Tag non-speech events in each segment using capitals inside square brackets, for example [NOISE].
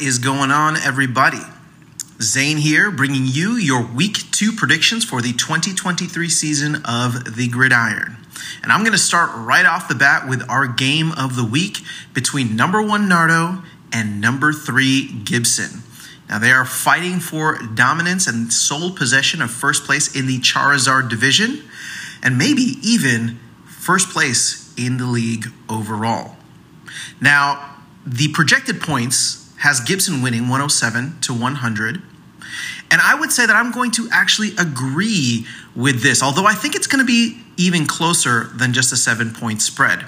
Is going on, everybody? Zain here, bringing you your week two predictions for the 2023 season of the Gridiron. And I'm going to start right off the bat with our game of the week between number one Nardo and number three Gibson. Now, they are fighting for dominance and sole possession of first place in the Charizard division, and maybe even first place in the league overall. Now, the projected points has Gibson winning 107 to 100. And I would say that I'm going to actually agree with this, although I think it's going to be even closer than just a seven point spread.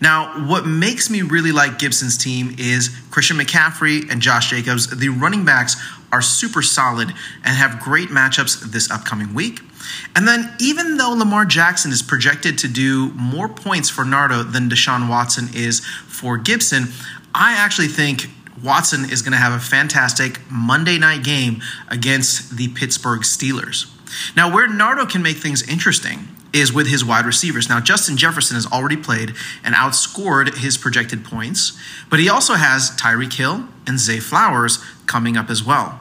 Now, what makes me really like Gibson's team is Christian McCaffrey and Josh Jacobs. The running backs are super solid and have great matchups this upcoming week. And then, even though Lamar Jackson is projected to do more points for Nardo than Deshaun Watson is for Gibson, I actually think Watson is going to have a fantastic Monday night game against the Pittsburgh Steelers. Now, where Nardo can make things interesting is with his wide receivers. Now, Justin Jefferson has already played and outscored his projected points, but he also has Tyreek Hill and Zay Flowers coming up as well.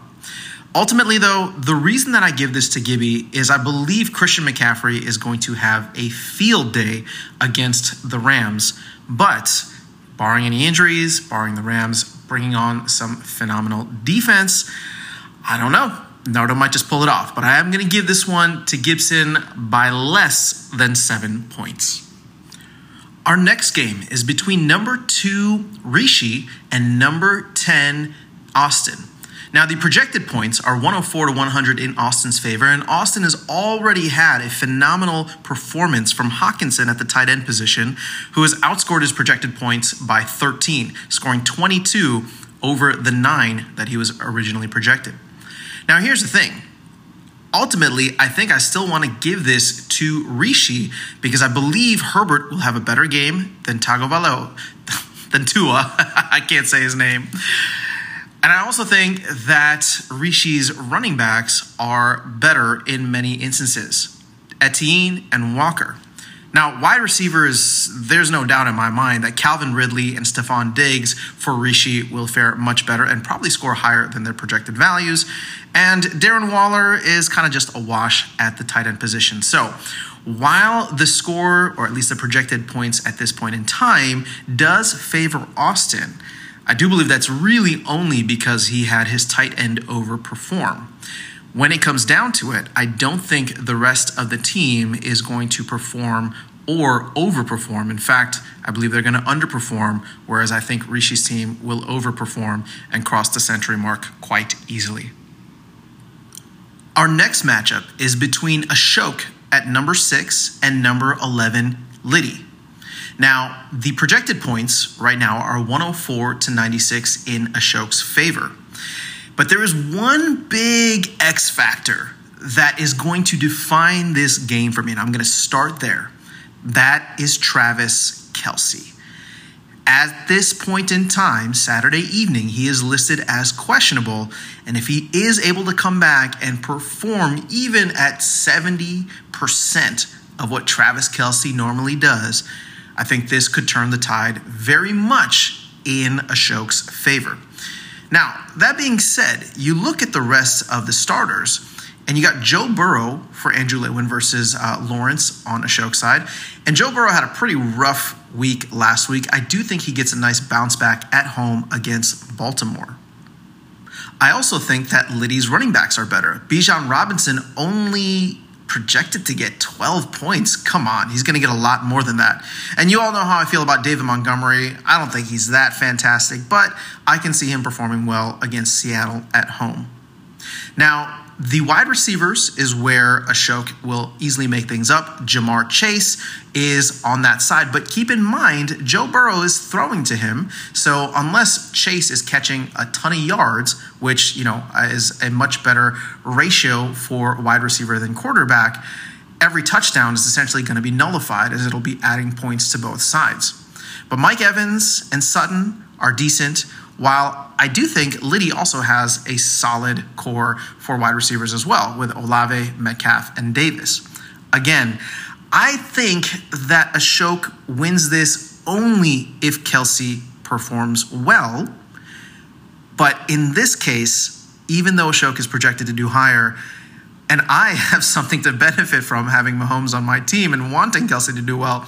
Ultimately, though, the reason that I give this to Gibby is I believe Christian McCaffrey is going to have a field day against the Rams, but barring any injuries, barring the Rams bringing on some phenomenal defense. I don't know. Nardo might just pull it off, but I am going to give this one to Gibson by less than seven points. Our next game is between number two, Rishi, and number 10, Austin. Now, the projected points are 104 to 100 in Austin's favor, and Austin has already had a phenomenal performance from Hockenson at the tight end position, who has outscored his projected points by 13, scoring 22 over the nine that he was originally projected. Now, here's the thing. Ultimately, I think I still want to give this to Rishi because I believe Herbert will have a better game than Tagovailoa, [LAUGHS] than Tua. [LAUGHS] I can't say his name. And I also think that Rishi's running backs are better in many instances. Etienne and Walker. Now, wide receivers, there's no doubt in my mind that Calvin Ridley and Stefon Diggs for Rishi will fare much better and probably score higher than their projected values. And Darren Waller is kind of just a wash at the tight end position. So, while the score, or at least the projected points at this point in time, does favor Austin, I do believe that's really only because he had his tight end overperform. When it comes down to it, I don't think the rest of the team is going to perform or overperform. In fact, I believe they're going to underperform, whereas I think Rishi's team will overperform and cross the century mark quite easily. Our next matchup is between Ashok at number six and number 11, Liddy. Now, the projected points right now are 104 to 96 in Ashok's favor. But there is one big X factor that is going to define this game for me, and I'm going to start there. That is Travis Kelce. At this point in time, Saturday evening, he is listed as questionable. And if he is able to come back and perform even at 70% of what Travis Kelce normally does, I think this could turn the tide very much in Ashok's favor. Now, that being said, you look at the rest of the starters, and you got Joe Burrow for Andrew Litwin versus uh, Lawrence on Ashok's side. And Joe Burrow had a pretty rough week last week. I do think he gets a nice bounce back at home against Baltimore. I also think that Liddy's running backs are better. Bijan Robinson only projected to get 12 points. Come on, he's going to get a lot more than that. And you all know how I feel about David Montgomery. I don't think he's that fantastic, but I can see him performing well against Seattle at home. Now, the wide receivers is where Ashok will easily make things up. Ja'Marr Chase is on that side, but keep in mind, Joe Burrow is throwing to him. So unless Chase is catching a ton of yards, which you know is a much better ratio for wide receiver than quarterback, every touchdown is essentially going to be nullified as it'll be adding points to both sides. But Mike Evans and Sutton are decent. While I do think Liddy also has a solid core for wide receivers as well, with Olave, Metcalf, and Davis. Again, I think that Ashok wins this only if Kelce performs well. But in this case, even though Ashok is projected to do higher, and I [LAUGHS] have something to benefit from having Mahomes on my team and wanting Kelce to do well,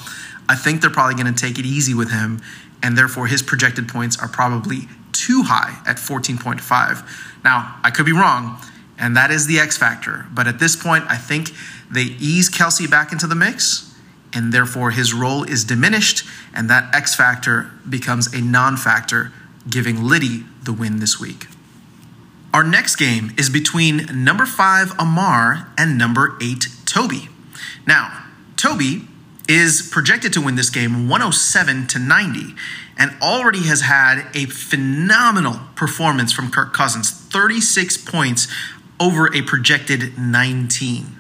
I think they're probably going to take it easy with him, and therefore his projected points are probably too high at 14.5. Now, I could be wrong, and that is the X factor, but at this point, I think they ease Kelce back into the mix, and therefore his role is diminished, and that X factor becomes a non factor, giving Liddy the win this week. Our next game is between number five Amar and number eight Toby. Now, Toby is projected to win this game 107 to 90 and already has had a phenomenal performance from Kirk Cousins 36 points over a projected 19.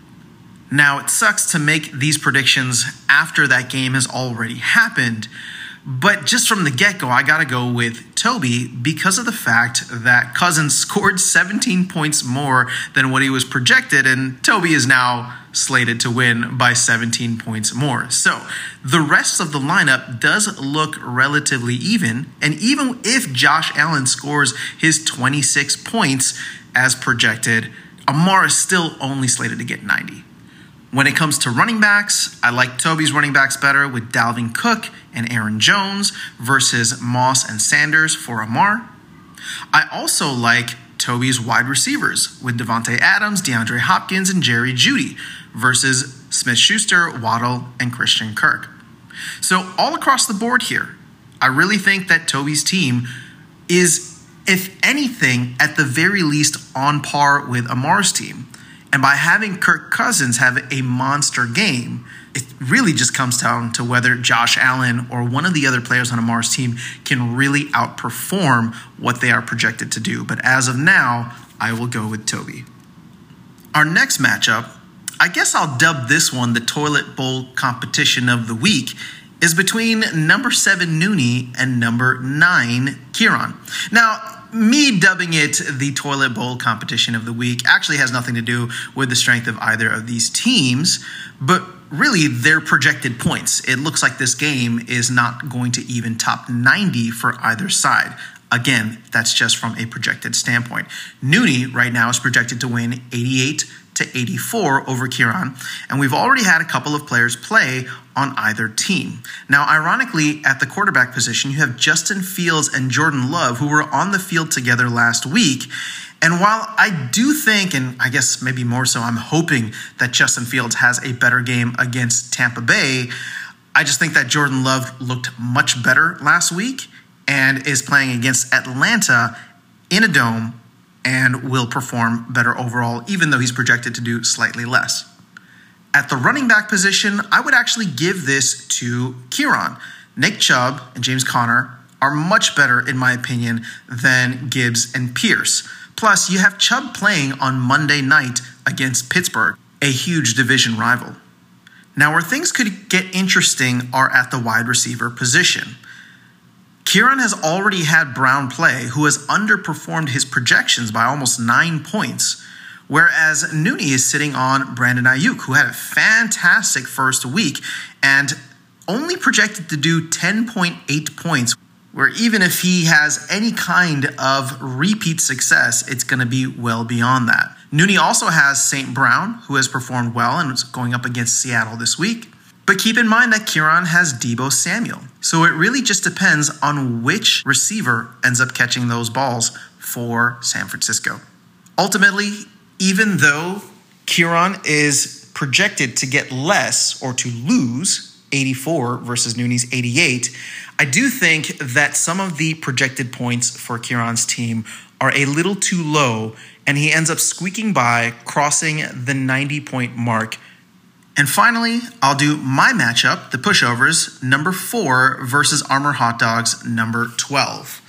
Now, it sucks to make these predictions after that game has already happened, but just from the get go, I got to go with Toby because of the fact that Cousins scored 17 points more than what he was projected, and Toby is now slated to win by 17 points more. So the rest of the lineup does look relatively even, and even if Josh Allen scores his 26 points as projected, Amar is still only slated to get 90. When it comes to running backs, I like Toby's running backs better with Dalvin Cook and Aaron Jones versus Moss and Sanders for Amar. I also like Toby's wide receivers with Davante Adams, DeAndre Hopkins, and Jerry Jeudy versus Smith Schuster, Waddle, and Christian Kirk. So, all across the board here, I really think that Toby's team is, if anything, at the very least on par with Amar's team. And by having Kirk Cousins have a monster game, it really just comes down to whether Josh Allen or one of the other players on Amar's team can really outperform what they are projected to do. But as of now, I will go with Toby. Our next matchup, I guess I'll dub this one the toilet bowl competition of the week, is between number seven Nooney and number nine Kieran. Now, me dubbing it the toilet bowl competition of the week actually has nothing to do with the strength of either of these teams, but really their projected points. It looks like this game is not going to even top 90 for either side. Again, that's just from a projected standpoint. Nooney right now is projected to win 88 to 84 over Kieran, and we've already had a couple of players play on either team. Now, ironically, at the quarterback position, you have Justin Fields and Jordan Love, who were on the field together last week. And while I do think, and I guess maybe more so, I'm hoping that Justin Fields has a better game against Tampa Bay, I just think that Jordan Love looked much better last week and is playing against Atlanta in a dome and will perform better overall, even though he's projected to do slightly less. At the running back position, I would actually give this to Kieran. Nick Chubb and James Conner are much better, in my opinion, than Gibbs and Pierce. Plus, you have Chubb playing on Monday night against Pittsburgh, a huge division rival. Now, where things could get interesting are at the wide receiver position. Kieran has already had Brown play, who has underperformed his projections by almost nine points Whereas Nooney is sitting on Brandon Aiyuk, who had a fantastic first week and only projected to do 10.8 points. Where even if he has any kind of repeat success, it's going to be well beyond that. Nooney also has St. Brown, who has performed well and is going up against Seattle this week. But keep in mind that Kieran has Deebo Samuel. So it really just depends on which receiver ends up catching those balls for San Francisco. Ultimately, even though Kieran is projected to get less or to lose 84 versus Nooney's 88, I do think that some of the projected points for Kieran's team are a little too low, and he ends up squeaking by, crossing the 90 point mark. And finally, I'll do my matchup, the pushovers, number four versus Armour Hot Dogs, number 12.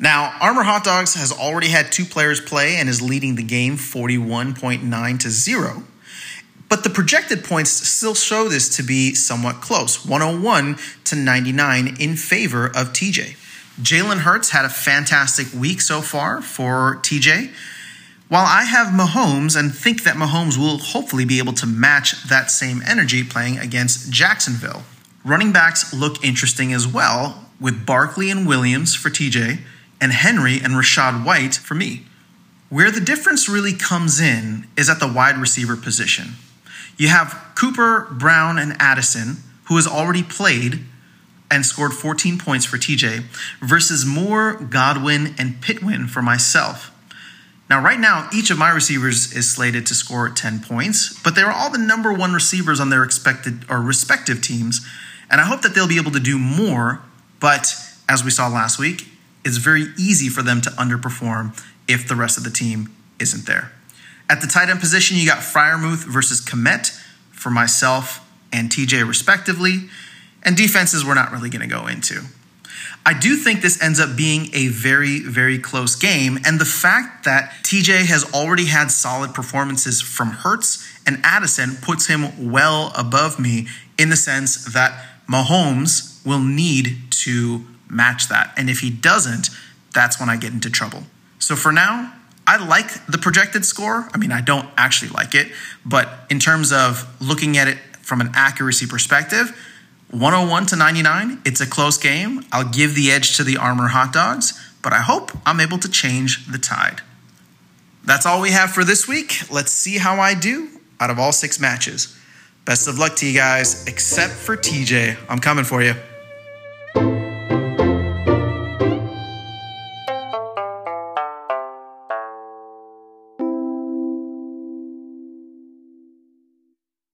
Now, Armour Hot Dogs has already had two players play and is leading the game 41.9 to 0. But the projected points still show this to be somewhat close 101 to 99 in favor of TJ. Jalen Hurts had a fantastic week so far for TJ. While I have Mahomes and think that Mahomes will hopefully be able to match that same energy playing against Jacksonville, running backs look interesting as well with Barkley and Williams for TJ and Henry and Rachaad White for me. Where the difference really comes in is at the wide receiver position. You have Cooper, Brown, and Addison, who has already played and scored 14 points for TJ, versus Moore, Godwin, and Pittman for myself. Now, right now, each of my receivers is slated to score 10 points, but they're all the number one receivers on their expected or respective teams, and I hope that they'll be able to do more. But as we saw last week, it's very easy for them to underperform if the rest of the team isn't there. At the tight end position, you got Freiermuth versus Kmet for myself and TJ, respectively, and defenses we're not really going to go into. I do think this ends up being a very, very close game. And the fact that TJ has already had solid performances from Hurts and Addison puts him well above me in the sense that Mahomes will need to match that. And if he doesn't, that's when I get into trouble. So for now, I like the projected score. I mean, I don't actually like it, but in terms of looking at it from an accuracy perspective, 101 to 99, it's a close game. I'll give the edge to the Armour hot dogs, but I hope I'm able to change the tide. That's all we have for this week. Let's see how I do out of all six matches. Best of luck to you guys, except for TJ. I'm coming for you.